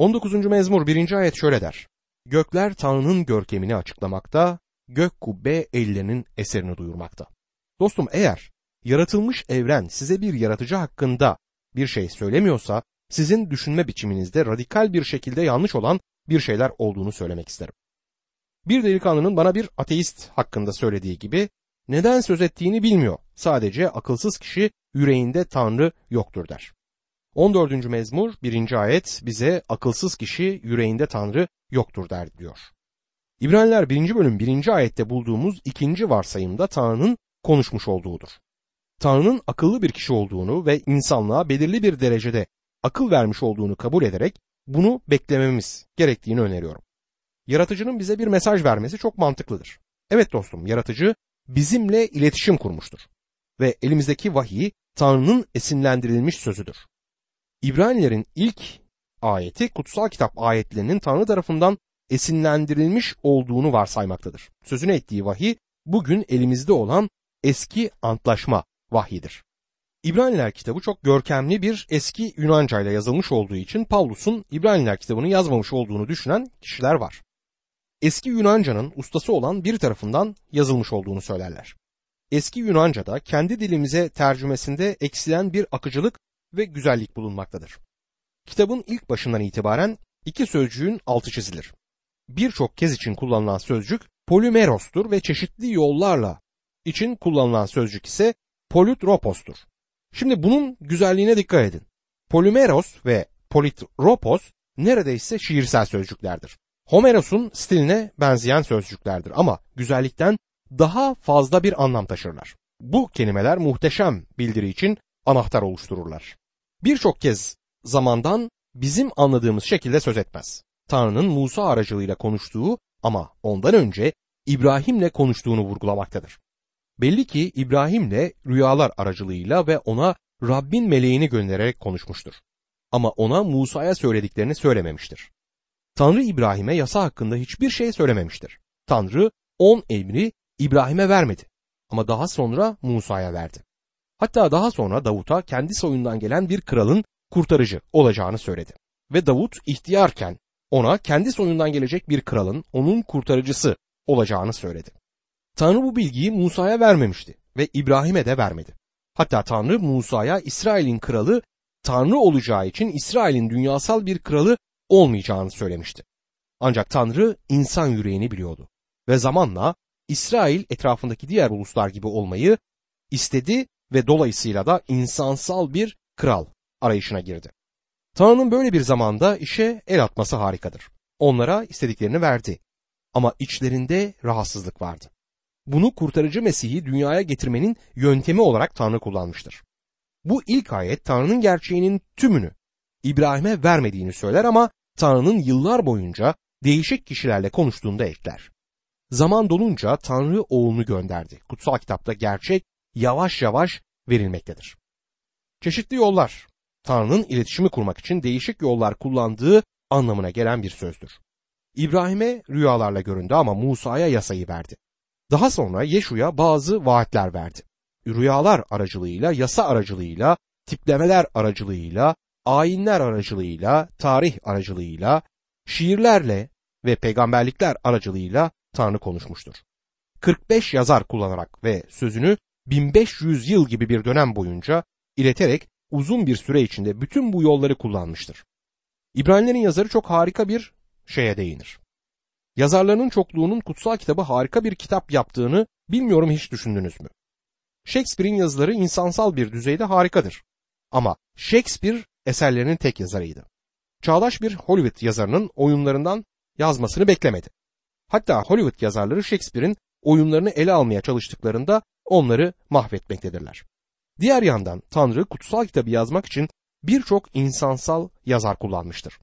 19. mezmur 1. ayet şöyle der. Gökler Tanrı'nın görkemini açıklamakta, gök kubbe ellerinin eserini duyurmakta. Dostum eğer yaratılmış evren size bir yaratıcı hakkında bir şey söylemiyorsa sizin düşünme biçiminizde radikal bir şekilde yanlış olan bir şeyler olduğunu söylemek isterim. Bir delikanlının bana bir ateist hakkında söylediği gibi neden söz ettiğini bilmiyor. Sadece akılsız kişi yüreğinde Tanrı yoktur der. 14. mezmur 1. ayet bize akılsız kişi yüreğinde Tanrı yoktur der diyor. İbraniler 1. bölüm 1. ayette bulduğumuz ikinci varsayımda Tanrı'nın konuşmuş olduğudur. Tanrı'nın akıllı bir kişi olduğunu ve insanlığa belirli bir derecede akıl vermiş olduğunu kabul ederek bunu beklememiz gerektiğini öneriyorum. Yaratıcının bize bir mesaj vermesi çok mantıklıdır. Evet dostum, yaratıcı bizimle iletişim kurmuştur ve elimizdeki vahiy Tanrı'nın esinlendirilmiş sözüdür. İbranilerin ilk ayeti kutsal kitap ayetlerinin Tanrı tarafından esinlendirilmiş olduğunu varsaymaktadır. Sözünü ettiği vahiy bugün elimizde olan eski antlaşma vahyidir. İbraniler kitabı çok görkemli bir eski Yunanca ile yazılmış olduğu için Pavlus'un İbraniler kitabını yazmamış olduğunu düşünen kişiler var. Eski Yunanca'nın ustası olan bir tarafından yazılmış olduğunu söylerler. Eski Yunanca'da kendi dilimize tercümesinde eksilen bir akıcılık ve güzellik bulunmaktadır. Kitabın ilk başından itibaren iki sözcüğün altı çizilir. Birçok kez için kullanılan sözcük polümerostur ve çeşitli yollarla için kullanılan sözcük ise polütropostur. Şimdi bunun güzelliğine dikkat edin. Polümeros ve politropos neredeyse şiirsel sözcüklerdir. Homeros'un stiline benzeyen sözcüklerdir ama güzellikten daha fazla bir anlam taşırlar. Bu kelimeler muhteşem bildiri için anahtar oluştururlar. Birçok kez zamandan bizim anladığımız şekilde söz etmez. Tanrı'nın Musa aracılığıyla konuştuğu ama ondan önce İbrahim'le konuştuğunu vurgulamaktadır. Belli ki İbrahim'le rüyalar aracılığıyla ve ona Rabbin meleğini göndererek konuşmuştur. Ama ona Musa'ya söylediklerini söylememiştir. Tanrı İbrahim'e yasa hakkında hiçbir şey söylememiştir. Tanrı on emri İbrahim'e vermedi ama daha sonra Musa'ya verdi. Hatta daha sonra Davut'a kendi soyundan gelen bir kralın kurtarıcı olacağını söyledi. Ve Davut ihtiyarken ona kendi soyundan gelecek bir kralın onun kurtarıcısı olacağını söyledi. Tanrı bu bilgiyi Musa'ya vermemişti ve İbrahim'e de vermedi. Hatta Tanrı Musa'ya İsrail'in kralı Tanrı olacağı için İsrail'in dünyasal bir kralı olmayacağını söylemişti. Ancak Tanrı insan yüreğini biliyordu ve zamanla İsrail etrafındaki diğer uluslar gibi olmayı istedi ve dolayısıyla da insansal bir kral arayışına girdi. Tanrı'nın böyle bir zamanda işe el atması harikadır. Onlara istediklerini verdi ama içlerinde rahatsızlık vardı. Bunu kurtarıcı Mesih'i dünyaya getirmenin yöntemi olarak Tanrı kullanmıştır. Bu ilk ayet Tanrı'nın gerçeğinin tümünü İbrahim'e vermediğini söyler ama Tanrı'nın yıllar boyunca değişik kişilerle konuştuğunda ekler. Zaman dolunca Tanrı oğlunu gönderdi. Kutsal kitapta gerçek yavaş yavaş verilmektedir. Çeşitli yollar Tanrı'nın iletişimi kurmak için değişik yollar kullandığı anlamına gelen bir sözdür. İbrahim'e rüyalarla göründü ama Musa'ya yasayı verdi. Daha sonra Yeşu'ya bazı vaatler verdi. Rüyalar aracılığıyla, yasa aracılığıyla, tiplemeler aracılığıyla, ayinler aracılığıyla, tarih aracılığıyla, şiirlerle ve peygamberlikler aracılığıyla Tanrı konuşmuştur. 45 yazar kullanarak ve sözünü 1500 yıl gibi bir dönem boyunca ileterek uzun bir süre içinde bütün bu yolları kullanmıştır. İbranilerin yazarı çok harika bir şeye değinir. Yazarlarının çokluğunun kutsal kitabı harika bir kitap yaptığını bilmiyorum hiç düşündünüz mü? Shakespeare'in yazıları insansal bir düzeyde harikadır. Ama Shakespeare eserlerinin tek yazarıydı. Çağdaş bir Hollywood yazarının oyunlarından yazmasını beklemedi. Hatta Hollywood yazarları Shakespeare'in oyunlarını ele almaya çalıştıklarında onları mahvetmektedirler. Diğer yandan Tanrı kutsal kitabı yazmak için birçok insansal yazar kullanmıştır.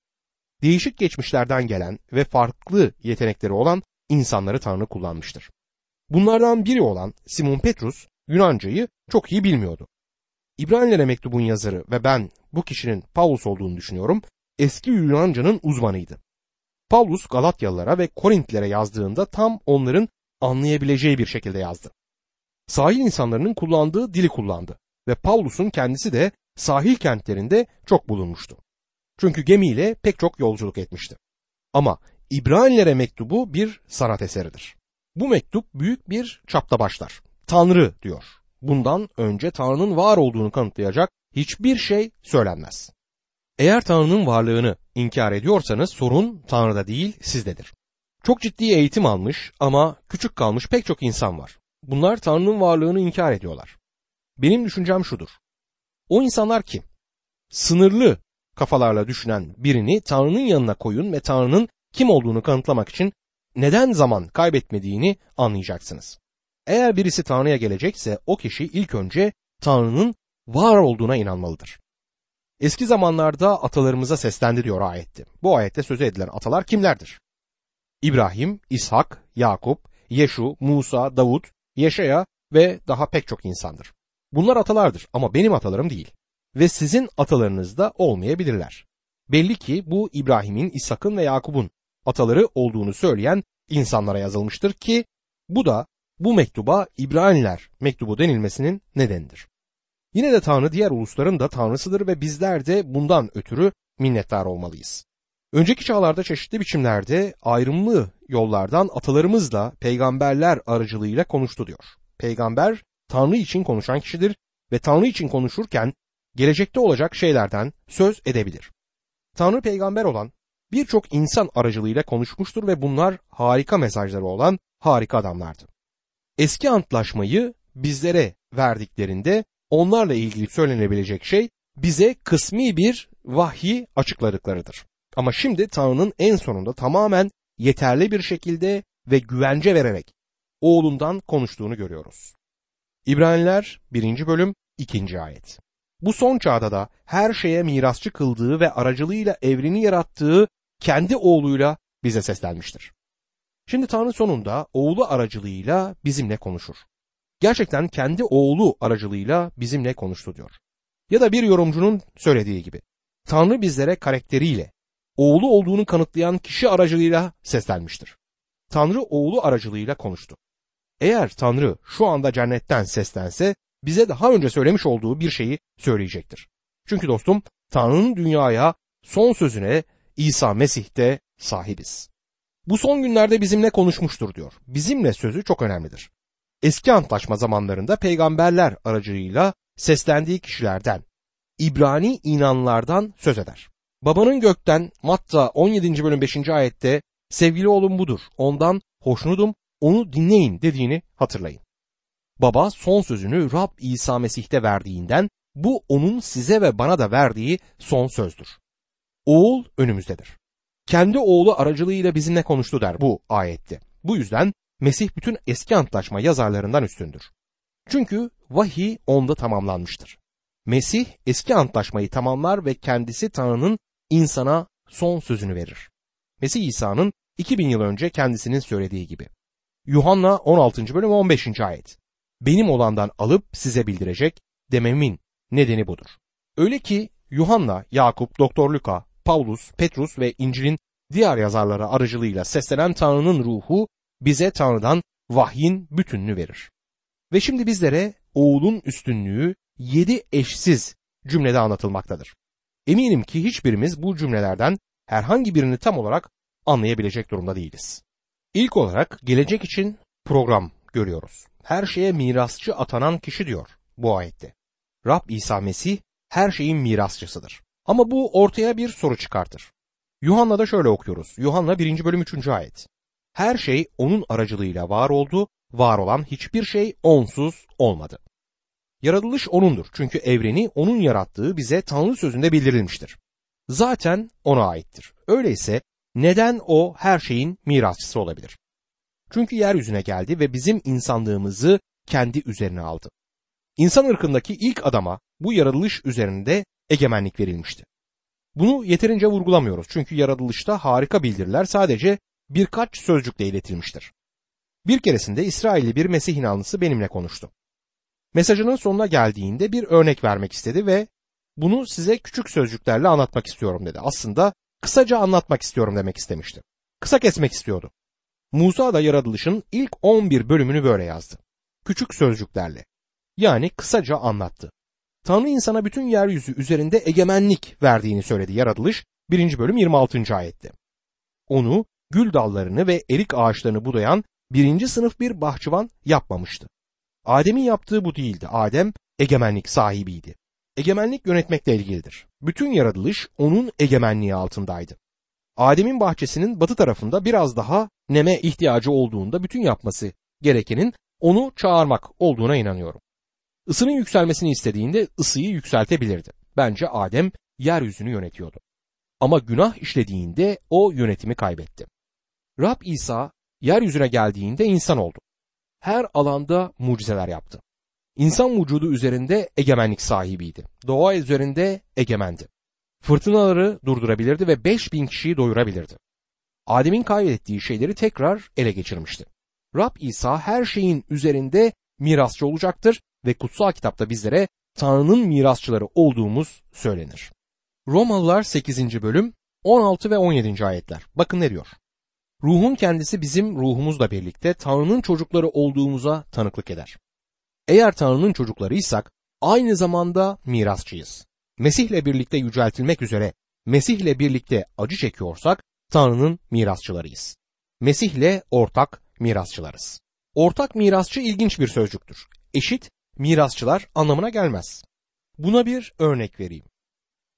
Değişik geçmişlerden gelen ve farklı yetenekleri olan insanları Tanrı kullanmıştır. Bunlardan biri olan Simon Petrus Yunancayı çok iyi bilmiyordu. İbranilere mektubun yazarı ve ben bu kişinin Paulus olduğunu düşünüyorum, eski Yunanca'nın uzmanıydı. Paulus Galatyalılara ve Korintlilere yazdığında tam onların anlayabileceği bir şekilde yazdı. Sahil insanların kullandığı dili kullandı ve Paulus'un kendisi de sahil kentlerinde çok bulunmuştu. Çünkü gemiyle pek çok yolculuk etmişti. Ama İbranilere mektubu bir sanat eseridir. Bu mektup büyük bir çapta başlar. Tanrı diyor. Bundan önce Tanrı'nın var olduğunu kanıtlayacak hiçbir şey söylenmez. Eğer Tanrı'nın varlığını inkar ediyorsanız sorun Tanrı'da değil sizdedir. Çok ciddi eğitim almış ama küçük kalmış pek çok insan var. Bunlar Tanrı'nın varlığını inkar ediyorlar. Benim düşüncem şudur. O insanlar kim? Sınırlı kafalarla düşünen birini Tanrı'nın yanına koyun ve Tanrı'nın kim olduğunu kanıtlamak için neden zaman kaybetmediğini anlayacaksınız. Eğer birisi Tanrı'ya gelecekse o kişi ilk önce Tanrı'nın var olduğuna inanmalıdır. Eski zamanlarda atalarımıza seslendi diyor ayette. Bu ayette söz edilen atalar kimlerdir? İbrahim, İshak, Yakup, Yeşu, Musa, Davut, Yeşaya ve daha pek çok insandır. Bunlar atalardır ama benim atalarım değil. Ve sizin atalarınız da olmayabilirler. Belli ki bu İbrahim'in, İshak'ın ve Yakup'un ataları olduğunu söyleyen insanlara yazılmıştır ki bu da bu mektuba İbraniler mektubu denilmesinin nedenidir. Yine de Tanrı diğer ulusların da Tanrısıdır ve bizler de bundan ötürü minnettar olmalıyız. Önceki çağlarda çeşitli biçimlerde ayrımlı yollardan atalarımızla peygamberler aracılığıyla konuştu diyor. Peygamber Tanrı için konuşan kişidir ve Tanrı için konuşurken gelecekte olacak şeylerden söz edebilir. Tanrı peygamber olan birçok insan aracılığıyla konuşmuştur ve bunlar harika mesajları olan harika adamlardı. Eski antlaşmayı bizlere verdiklerinde onlarla ilgili söylenebilecek şey bize kısmi bir vahyi açıkladıklarıdır. Ama şimdi Tanrı'nın en sonunda tamamen yeterli bir şekilde ve güvence vererek oğlundan konuştuğunu görüyoruz. İbraniler 1. bölüm 2. ayet. Bu son çağda da her şeye mirasçı kıldığı ve aracılığıyla evreni yarattığı kendi oğluyla bize seslenmiştir. Şimdi Tanrı sonunda oğlu aracılığıyla bizimle konuşur. Gerçekten kendi oğlu aracılığıyla bizimle konuştu diyor. Ya da bir yorumcunun söylediği gibi Tanrı bizlere karakteriyle oğlu olduğunu kanıtlayan kişi aracılığıyla seslenmiştir. Tanrı oğlu aracılığıyla konuştu. Eğer Tanrı şu anda cennetten seslense bize daha önce söylemiş olduğu bir şeyi söyleyecektir. Çünkü dostum Tanrı'nın dünyaya son sözüne İsa Mesih'te sahibiz. Bu son günlerde bizimle konuşmuştur diyor. Bizimle sözü çok önemlidir. Eski antlaşma zamanlarında peygamberler aracılığıyla seslendiği kişilerden, İbrani inanlardan söz eder. Babanın gökten Matta 17. bölüm 5. ayette sevgili oğlum budur, ondan hoşnutum, onu dinleyin dediğini hatırlayın. Baba son sözünü Rab İsa Mesih'te verdiğinden bu onun size ve bana da verdiği son sözdür. Oğul önümüzdedir. Kendi oğlu aracılığıyla bizimle konuştu der bu ayette. Bu yüzden Mesih bütün eski antlaşma yazarlarından üstündür. Çünkü vahiy onda tamamlanmıştır. Mesih eski antlaşmayı tamamlar ve kendisi Tanrı'nın insana son sözünü verir. Mesih İsa'nın 2000 yıl önce kendisinin söylediği gibi. Yuhanna 16. bölüm 15. ayet. Benim olandan alıp size bildirecek dememin nedeni budur. Öyle ki Yuhanna, Yakup, Doktor Luka, Paulus, Petrus ve İncil'in diğer yazarları aracılığıyla seslenen Tanrı'nın ruhu bize Tanrı'dan vahyin bütününü verir. Ve şimdi bizlere oğulun üstünlüğü yedi eşsiz cümlede anlatılmaktadır. Eminim ki hiçbirimiz bu cümlelerden herhangi birini tam olarak anlayabilecek durumda değiliz. İlk olarak gelecek için program görüyoruz. Her şeye mirasçı atanan kişi diyor bu ayette. Rab İsa Mesih her şeyin mirasçısıdır. Ama bu ortaya bir soru çıkartır. Yuhanna'da şöyle okuyoruz. Yuhanna 1. bölüm 3. ayet. Her şey onun aracılığıyla var oldu, var olan hiçbir şey onsuz olmadı. Yaratılış O'nundur çünkü evreni O'nun yarattığı bize Tanrı sözünde bildirilmiştir. Zaten O'na aittir. Öyleyse neden O her şeyin mirasçısı olabilir? Çünkü yeryüzüne geldi ve bizim insanlığımızı kendi üzerine aldı. İnsan ırkındaki ilk adama bu yaratılış üzerinde egemenlik verilmişti. Bunu yeterince vurgulamıyoruz çünkü yaratılışta harika bildiriler sadece birkaç sözcükle iletilmiştir. Bir keresinde İsrailli bir Mesih inanlısı benimle konuştu. Mesajının sonuna geldiğinde bir örnek vermek istedi ve bunu size küçük sözcüklerle anlatmak istiyorum dedi. Aslında kısaca anlatmak istiyorum demek istemişti. Kısa kesmek istiyordu. Musa da yaratılışın ilk 11 bölümünü böyle yazdı. Küçük sözcüklerle. Yani kısaca anlattı. Tanrı insana bütün yeryüzü üzerinde egemenlik verdiğini söyledi yaratılış 1. bölüm 26. ayette. Onu gül dallarını ve erik ağaçlarını budayan birinci sınıf bir bahçıvan yapmamıştı. Adem'in yaptığı bu değildi. Adem egemenlik sahibiydi. Egemenlik yönetmekle ilgilidir. Bütün yaratılış onun egemenliği altındaydı. Adem'in bahçesinin batı tarafında biraz daha neme ihtiyacı olduğunda bütün yapması gerekenin onu çağırmak olduğuna inanıyorum. Isının yükselmesini istediğinde ısıyı yükseltebilirdi. Bence Adem yeryüzünü yönetiyordu. Ama günah işlediğinde o yönetimi kaybetti. Rab İsa yeryüzüne geldiğinde insan oldu. Her alanda mucizeler yaptı. İnsan vücudu üzerinde egemenlik sahibiydi. Doğa üzerinde egemendi. Fırtınaları durdurabilirdi ve 5000 kişiyi doyurabilirdi. Adem'in kaybettiği şeyleri tekrar ele geçirmişti. Rab İsa her şeyin üzerinde mirasçı olacaktır ve kutsal kitapta bizlere Tanrı'nın mirasçıları olduğumuz söylenir. Romalılar 8. bölüm 16 ve 17. ayetler. Bakın ne diyor? Ruhun kendisi bizim ruhumuzla birlikte Tanrı'nın çocukları olduğumuza tanıklık eder. Eğer Tanrı'nın çocuklarıysak aynı zamanda mirasçıyız. Mesih'le birlikte yüceltilmek üzere Mesih'le birlikte acı çekiyorsak Tanrı'nın mirasçılarıyız. Mesih'le ortak mirasçılarız. Ortak mirasçı ilginç bir sözcüktür. Eşit mirasçılar anlamına gelmez. Buna bir örnek vereyim.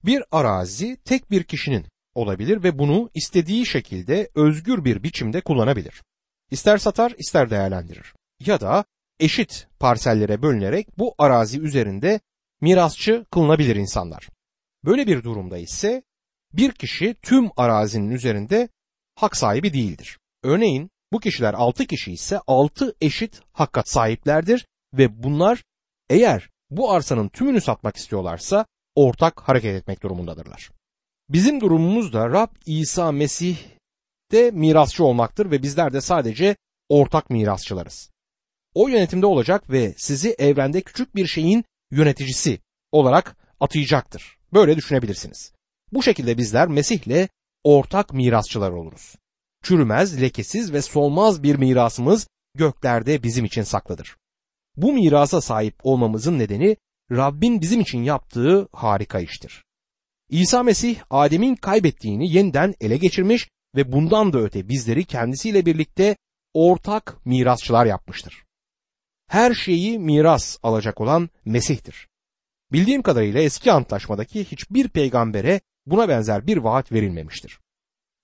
Bir arazi tek bir kişinin olabilir ve bunu istediği şekilde özgür bir biçimde kullanabilir. İster satar ister değerlendirir. Ya da eşit parsellere bölünerek bu arazi üzerinde mirasçı kılınabilir insanlar. Böyle bir durumda ise bir kişi tüm arazinin üzerinde hak sahibi değildir. Örneğin bu kişiler altı kişi ise altı eşit hakkat sahiplerdir ve bunlar eğer bu arsanın tümünü satmak istiyorlarsa ortak hareket etmek durumundadırlar. Bizim durumumuz da Rab İsa Mesih de mirasçı olmaktır ve bizler de sadece ortak mirasçılarız. O yönetimde olacak ve sizi evrende küçük bir şeyin yöneticisi olarak atayacaktır. Böyle düşünebilirsiniz. Bu şekilde bizler Mesih'le ortak mirasçılar oluruz. Çürümez, lekesiz ve solmaz bir mirasımız göklerde bizim için saklıdır. Bu mirasa sahip olmamızın nedeni Rabbin bizim için yaptığı harika iştir. İsa Mesih Adem'in kaybettiğini yeniden ele geçirmiş ve bundan da öte bizleri kendisiyle birlikte ortak mirasçılar yapmıştır. Her şeyi miras alacak olan Mesih'tir. Bildiğim kadarıyla eski antlaşmadaki hiçbir peygambere buna benzer bir vaat verilmemiştir.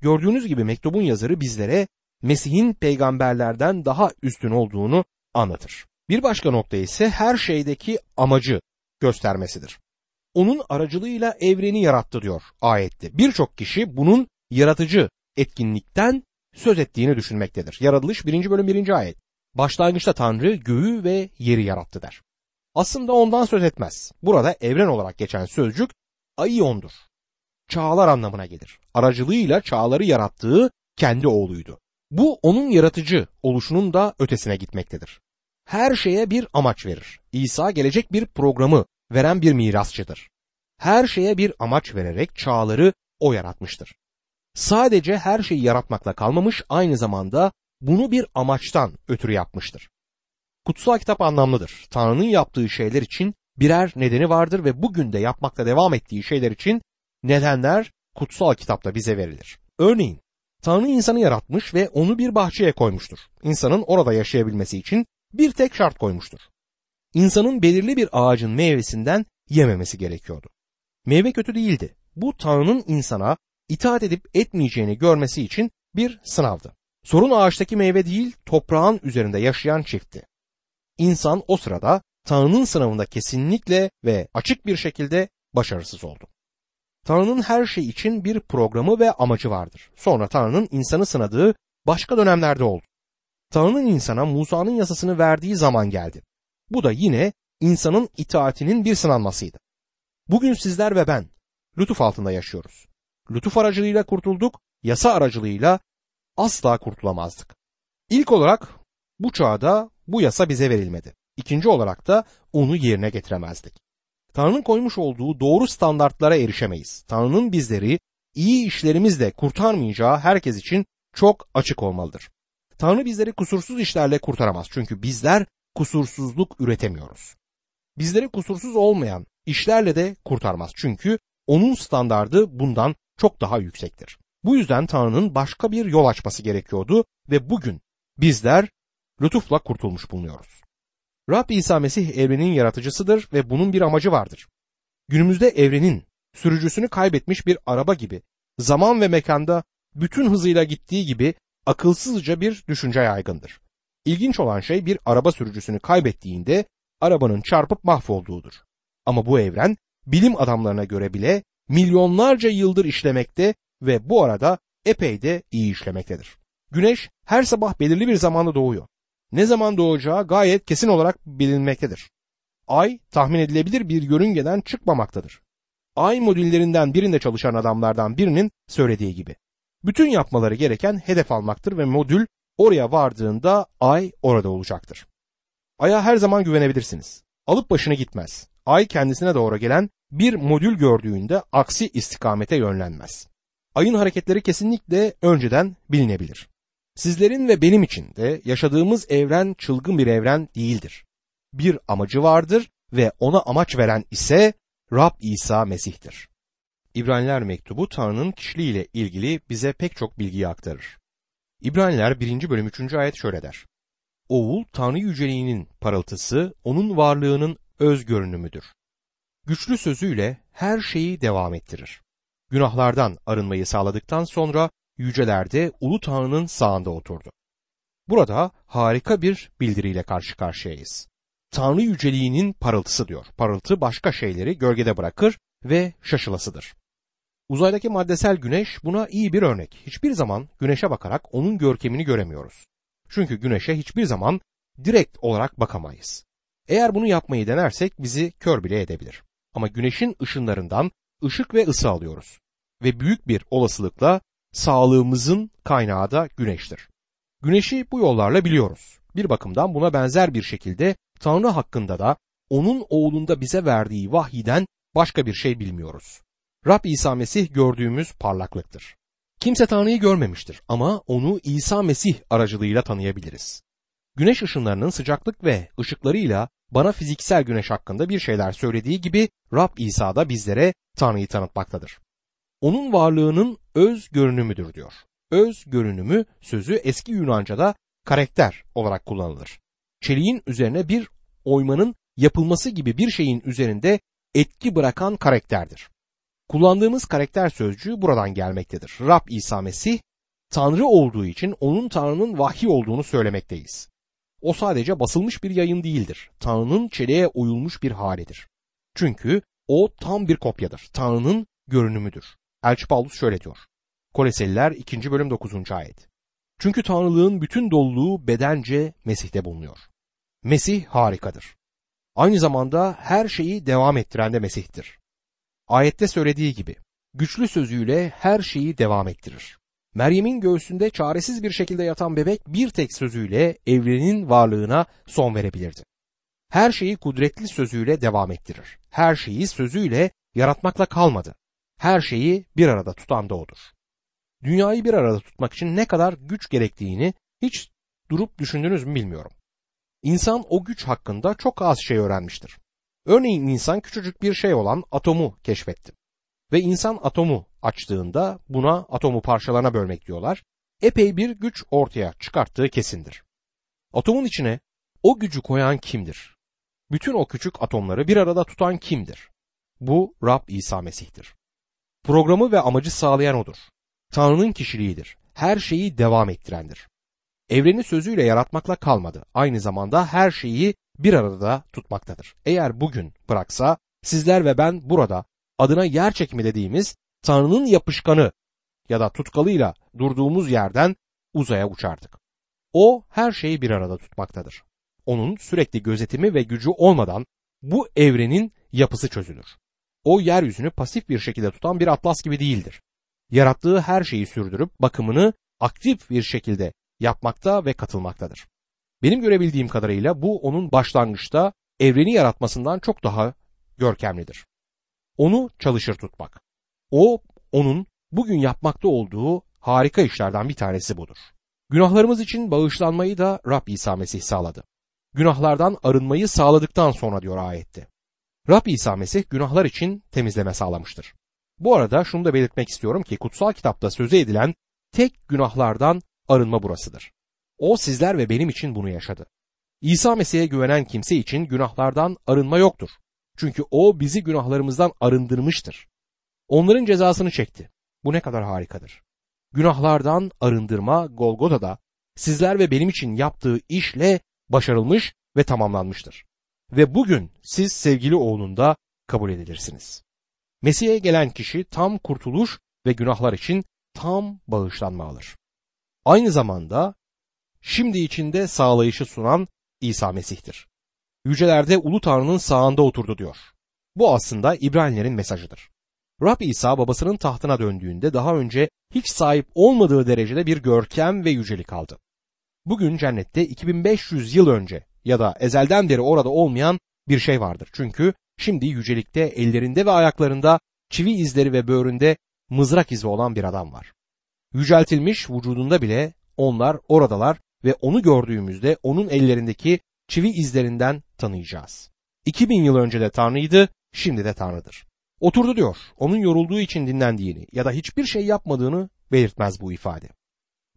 Gördüğünüz gibi mektubun yazarı bizlere Mesih'in peygamberlerden daha üstün olduğunu anlatır. Bir başka nokta ise her şeydeki amacı göstermesidir. Onun aracılığıyla evreni yarattı diyor ayette. Birçok kişi bunun yaratıcı etkinlikten söz ettiğini düşünmektedir. Yaratılış 1. bölüm 1. ayet. Başlangıçta Tanrı göğü ve yeri yarattı der. Aslında ondan söz etmez. Burada evren olarak geçen sözcük ayondur. Çağlar anlamına gelir. Aracılığıyla çağları yarattığı kendi oğluydu. Bu onun yaratıcı oluşunun da ötesine gitmektedir. Her şeye bir amaç verir. İsa gelecek bir programı veren bir mirasçıdır. Her şeye bir amaç vererek çağları o yaratmıştır. Sadece her şeyi yaratmakla kalmamış aynı zamanda bunu bir amaçtan ötürü yapmıştır. Kutsal kitap anlamlıdır. Tanrı'nın yaptığı şeyler için birer nedeni vardır ve bugün de yapmakta devam ettiği şeyler için nedenler kutsal kitapta bize verilir. Örneğin Tanrı insanı yaratmış ve onu bir bahçeye koymuştur. İnsanın orada yaşayabilmesi için bir tek şart koymuştur. İnsanın belirli bir ağacın meyvesinden yememesi gerekiyordu. Meyve kötü değildi. Bu Tanrı'nın insana itaat edip etmeyeceğini görmesi için bir sınavdı. Sorun ağaçtaki meyve değil, toprağın üzerinde yaşayan çiftti. İnsan o sırada Tanrı'nın sınavında kesinlikle ve açık bir şekilde başarısız oldu. Tanrı'nın her şey için bir programı ve amacı vardır. Sonra Tanrı'nın insanı sınadığı başka dönemlerde oldu. Tanrı'nın insana Musa'nın yasasını verdiği zaman geldi. Bu da yine insanın itaatinin bir sınanmasıydı. Bugün sizler ve ben lütuf altında yaşıyoruz. Lütuf aracılığıyla kurtulduk, yasa aracılığıyla asla kurtulamazdık. İlk olarak bu çağda bu yasa bize verilmedi. İkinci olarak da onu yerine getiremezdik. Tanrı'nın koymuş olduğu doğru standartlara erişemeyiz. Tanrı'nın bizleri iyi işlerimizle kurtarmayacağı herkes için çok açık olmalıdır. Tanrı bizleri kusursuz işlerle kurtaramaz. Çünkü bizler kusursuzluk üretemiyoruz. Bizleri kusursuz olmayan işlerle de kurtarmaz. Çünkü onun standardı bundan çok daha yüksektir. Bu yüzden Tanrı'nın başka bir yol açması gerekiyordu ve bugün bizler lütufla kurtulmuş bulunuyoruz. Rab İsa Mesih evrenin yaratıcısıdır ve bunun bir amacı vardır. Günümüzde evrenin sürücüsünü kaybetmiş bir araba gibi zaman ve mekanda bütün hızıyla gittiği gibi akılsızca bir düşünce yaygındır. İlginç olan şey bir araba sürücüsünü kaybettiğinde arabanın çarpıp mahvolduğudur. Ama bu evren bilim adamlarına göre bile milyonlarca yıldır işlemekte ve bu arada epey de iyi işlemektedir. Güneş her sabah belirli bir zamanda doğuyor. Ne zaman doğacağı gayet kesin olarak bilinmektedir. Ay tahmin edilebilir bir yörüngeden çıkmamaktadır. Ay modüllerinden birinde çalışan adamlardan birinin söylediği gibi. Bütün yapmaları gereken hedef almaktır ve modül oraya vardığında ay orada olacaktır. Ay'a her zaman güvenebilirsiniz. Alıp başını gitmez. Ay kendisine doğru gelen bir modül gördüğünde aksi istikamete yönlenmez. Ayın hareketleri kesinlikle önceden bilinebilir. Sizlerin ve benim için de yaşadığımız evren çılgın bir evren değildir. Bir amacı vardır ve ona amaç veren ise Rab İsa Mesih'tir. İbraniler mektubu Tanrı'nın kişiliğiyle ilgili bize pek çok bilgiyi aktarır. İbraniler 1. bölüm 3. ayet şöyle der. Oğul Tanrı yüceliğinin parıltısı, onun varlığının öz görünümüdür. Güçlü sözüyle her şeyi devam ettirir. Günahlardan arınmayı sağladıktan sonra yücelerde Ulu Tanrı'nın sağında oturdu. Burada harika bir bildiriyle karşı karşıyayız. Tanrı yüceliğinin parıltısı diyor. Parıltı başka şeyleri gölgede bırakır ve şaşılasıdır. Uzaydaki maddesel güneş buna iyi bir örnek. Hiçbir zaman güneşe bakarak onun görkemini göremiyoruz. Çünkü güneşe hiçbir zaman direkt olarak bakamayız. Eğer bunu yapmayı denersek bizi kör bile edebilir. Ama güneşin ışınlarından ışık ve ısı alıyoruz. Ve büyük bir olasılıkla sağlığımızın kaynağı da güneştir. Güneşi bu yollarla biliyoruz. Bir bakımdan buna benzer bir şekilde Tanrı hakkında da onun oğlunda bize verdiği vahiden başka bir şey bilmiyoruz. Rab İsa Mesih gördüğümüz parlaklıktır. Kimse Tanrı'yı görmemiştir ama onu İsa Mesih aracılığıyla tanıyabiliriz. Güneş ışınlarının sıcaklık ve ışıklarıyla bana fiziksel güneş hakkında bir şeyler söylediği gibi Rab İsa da bizlere Tanrı'yı tanıtmaktadır. Onun varlığının öz görünümüdür diyor. Öz görünümü sözü eski Yunanca'da karakter olarak kullanılır. Çeliğin üzerine bir oymanın yapılması gibi bir şeyin üzerinde etki bırakan karakterdir. Kullandığımız karakter sözcüğü buradan gelmektedir. Rab İsa Mesih Tanrı olduğu için onun Tanrı'nın vahiy olduğunu söylemekteyiz. O sadece basılmış bir yayın değildir. Tanrı'nın çeleğe uyulmuş bir halidir. Çünkü o tam bir kopyadır. Tanrı'nın görünümüdür. Elçi Paulus şöyle diyor. Koleseliler 2. bölüm 9. ayet. Çünkü Tanrılığın bütün doluluğu bedence Mesih'te bulunuyor. Mesih harikadır. Aynı zamanda her şeyi devam ettiren de Mesih'tir. Ayette söylediği gibi güçlü sözüyle her şeyi devam ettirir. Meryem'in göğsünde çaresiz bir şekilde yatan bebek bir tek sözüyle evrenin varlığına son verebilirdi. Her şeyi kudretli sözüyle devam ettirir. Her şeyi sözüyle yaratmakla kalmadı. Her şeyi bir arada tutan da odur. Dünyayı bir arada tutmak için ne kadar güç gerektiğini hiç durup düşündünüz mü bilmiyorum. İnsan o güç hakkında çok az şey öğrenmiştir. Örneğin insan küçücük bir şey olan atomu keşfetti. Ve insan atomu açtığında buna atomu parçalarına bölmek diyorlar. Epey bir güç ortaya çıkarttığı kesindir. Atomun içine o gücü koyan kimdir? Bütün o küçük atomları bir arada tutan kimdir? Bu Rab İsa Mesih'tir. Programı ve amacı sağlayan odur. Tanrı'nın kişiliğidir. Her şeyi devam ettirendir. Evreni sözüyle yaratmakla kalmadı. Aynı zamanda her şeyi bir arada tutmaktadır. Eğer bugün bıraksa sizler ve ben burada adına yer çekimi dediğimiz Tanrı'nın yapışkanı ya da tutkalıyla durduğumuz yerden uzaya uçardık. O her şeyi bir arada tutmaktadır. Onun sürekli gözetimi ve gücü olmadan bu evrenin yapısı çözülür. O yeryüzünü pasif bir şekilde tutan bir atlas gibi değildir. Yarattığı her şeyi sürdürüp bakımını aktif bir şekilde yapmakta ve katılmaktadır. Benim görebildiğim kadarıyla bu onun başlangıçta evreni yaratmasından çok daha görkemlidir. Onu çalışır tutmak. O onun bugün yapmakta olduğu harika işlerden bir tanesi budur. Günahlarımız için bağışlanmayı da Rab İsa Mesih sağladı. Günahlardan arınmayı sağladıktan sonra diyor ayette. Rab İsa Mesih günahlar için temizleme sağlamıştır. Bu arada şunu da belirtmek istiyorum ki kutsal kitapta sözü edilen tek günahlardan arınma burasıdır. O sizler ve benim için bunu yaşadı. İsa Mesih'e güvenen kimse için günahlardan arınma yoktur. Çünkü o bizi günahlarımızdan arındırmıştır. Onların cezasını çekti. Bu ne kadar harikadır. Günahlardan arındırma Golgota'da sizler ve benim için yaptığı işle başarılmış ve tamamlanmıştır. Ve bugün siz sevgili oğlunda kabul edilirsiniz. Mesih'e gelen kişi tam kurtuluş ve günahlar için tam bağışlanma alır. Aynı zamanda şimdi içinde sağlayışı sunan İsa Mesih'tir. Yücelerde Ulu Tanrı'nın sağında oturdu diyor. Bu aslında İbranilerin mesajıdır. Rab İsa babasının tahtına döndüğünde daha önce hiç sahip olmadığı derecede bir görkem ve yücelik aldı. Bugün cennette 2500 yıl önce ya da ezelden beri orada olmayan bir şey vardır. Çünkü şimdi yücelikte ellerinde ve ayaklarında çivi izleri ve böğründe mızrak izi olan bir adam var. Yüceltilmiş vücudunda bile onlar oradalar ve onu gördüğümüzde onun ellerindeki çivi izlerinden tanıyacağız. 2000 yıl önce de Tanrı'ydı, şimdi de Tanrı'dır. Oturdu diyor, onun yorulduğu için dinlendiğini ya da hiçbir şey yapmadığını belirtmez bu ifade.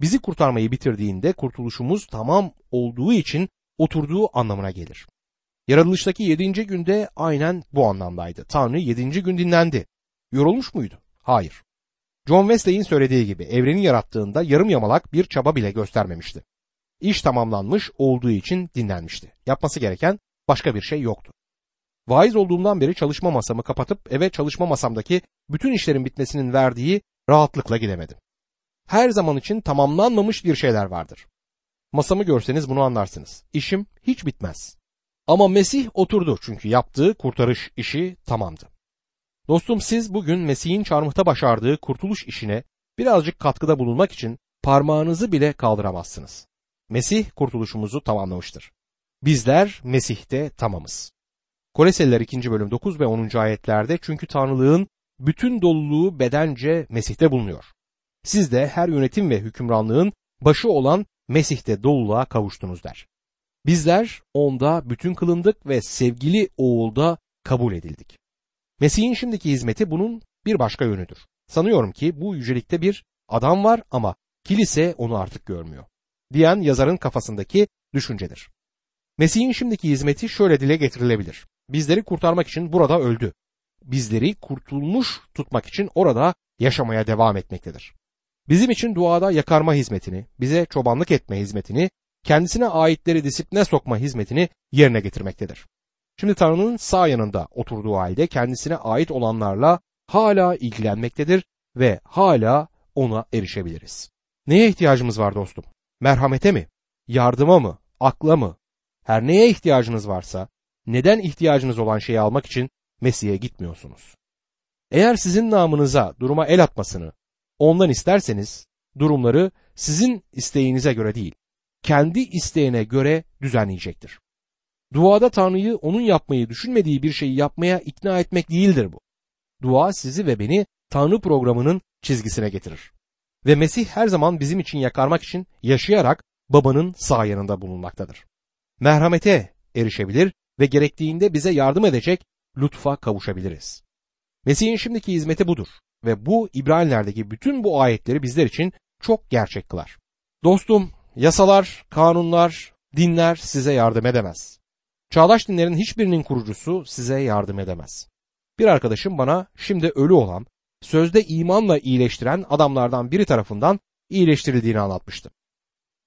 Bizi kurtarmayı bitirdiğinde kurtuluşumuz tamam olduğu için oturduğu anlamına gelir. Yaratılıştaki yedinci günde aynen bu anlamdaydı. Tanrı yedinci gün dinlendi. Yorulmuş muydu? Hayır. John Wesley'in söylediği gibi evreni yarattığında yarım yamalak bir çaba bile göstermemişti. İş tamamlanmış olduğu için dinlenmişti. Yapması gereken başka bir şey yoktu. Vaiz olduğumdan beri çalışma masamı kapatıp eve çalışma masamdaki bütün işlerin bitmesinin verdiği rahatlıkla gidemedim. Her zaman için tamamlanmamış bir şeyler vardır. Masamı görseniz bunu anlarsınız. İşim hiç bitmez. Ama Mesih oturdu çünkü yaptığı kurtarış işi tamamdı. Dostum siz bugün Mesih'in çarmıhta başardığı kurtuluş işine birazcık katkıda bulunmak için parmağınızı bile kaldıramazsınız. Mesih kurtuluşumuzu tamamlamıştır. Bizler Mesih'te tamamız. Koleseliler 2. bölüm 9 ve 10. ayetlerde çünkü Tanrılığın bütün doluluğu bedence Mesih'te bulunuyor. Siz de her yönetim ve hükümranlığın başı olan Mesih'te doluluğa kavuştunuz der. Bizler onda bütün kılındık ve sevgili oğulda kabul edildik. Mesih'in şimdiki hizmeti bunun bir başka yönüdür. Sanıyorum ki bu yücelikte bir adam var ama kilise onu artık görmüyor. Diyen yazarın kafasındaki düşüncedir. Mesih'in şimdiki hizmeti şöyle dile getirilebilir. Bizleri kurtarmak için burada öldü. Bizleri kurtulmuş tutmak için orada yaşamaya devam etmektedir. Bizim için duada yakarma hizmetini, bize çobanlık etme hizmetini, kendisine aitleri disipline sokma hizmetini yerine getirmektedir. Şimdi Tanrı'nın sağ yanında oturduğu halde kendisine ait olanlarla hala ilgilenmektedir ve hala ona erişebiliriz. Neye ihtiyacımız var dostum? Merhamete mi? Yardıma mı? Akla mı? Her neye ihtiyacınız varsa neden ihtiyacınız olan şeyi almak için Mesih'e gitmiyorsunuz? Eğer sizin namınıza duruma el atmasını ondan isterseniz durumları sizin isteğinize göre değil, kendi isteğine göre düzenleyecektir. Duada Tanrı'yı onun yapmayı düşünmediği bir şeyi yapmaya ikna etmek değildir bu. Dua sizi ve beni Tanrı programının çizgisine getirir. Ve Mesih her zaman bizim için yakarmak için yaşayarak babanın sağ yanında bulunmaktadır. Merhamete erişebilir ve gerektiğinde bize yardım edecek lütfa kavuşabiliriz. Mesih'in şimdiki hizmeti budur ve bu İbraniler'deki bütün bu ayetleri bizler için çok gerçek kılar. Dostum, yasalar, kanunlar, dinler size yardım edemez. Çağdaş dinlerin hiçbirinin kurucusu size yardım edemez. Bir arkadaşım bana şimdi ölü olan, sözde imanla iyileştiren adamlardan biri tarafından iyileştirildiğini anlatmıştı.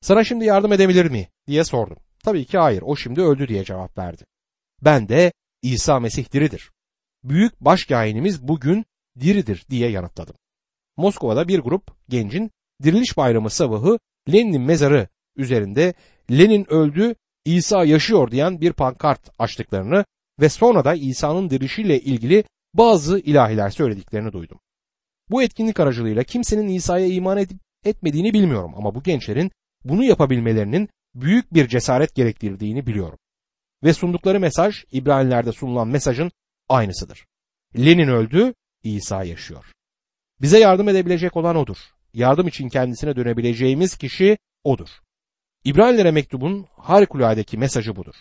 Sana şimdi yardım edebilir mi diye sordum. Tabii ki hayır, o şimdi öldü diye cevap verdi. Ben de İsa Mesih diridir. Büyük başkâhinimiz bugün diridir diye yanıtladım. Moskova'da bir grup gencin diriliş bayramı sabahı Lenin'in mezarı üzerinde Lenin öldü, İsa yaşıyor diyen bir pankart açtıklarını ve sonra da İsa'nın dirilişiyle ilgili bazı ilahiler söylediklerini duydum. Bu etkinlik aracılığıyla kimsenin İsa'ya iman edip etmediğini bilmiyorum ama bu gençlerin bunu yapabilmelerinin büyük bir cesaret gerektirdiğini biliyorum. Ve sundukları mesaj İbraniler'de sunulan mesajın aynısıdır. Lenin öldü, İsa yaşıyor. Bize yardım edebilecek olan odur. Yardım için kendisine dönebileceğimiz kişi odur. İbranilere mektubun harikuladeki mesajı budur.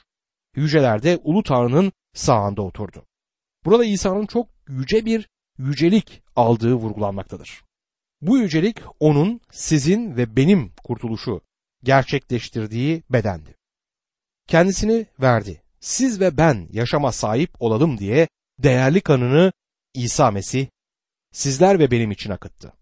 Yücelerde Ulu Tanrı'nın sağında oturdu. Burada İsa'nın çok yüce bir yücelik aldığı vurgulanmaktadır. Bu yücelik onun sizin ve benim kurtuluşu gerçekleştirdiği bedendi. Kendisini verdi. Siz ve ben yaşama sahip olalım diye değerli kanını İsa Mesih sizler ve benim için akıttı.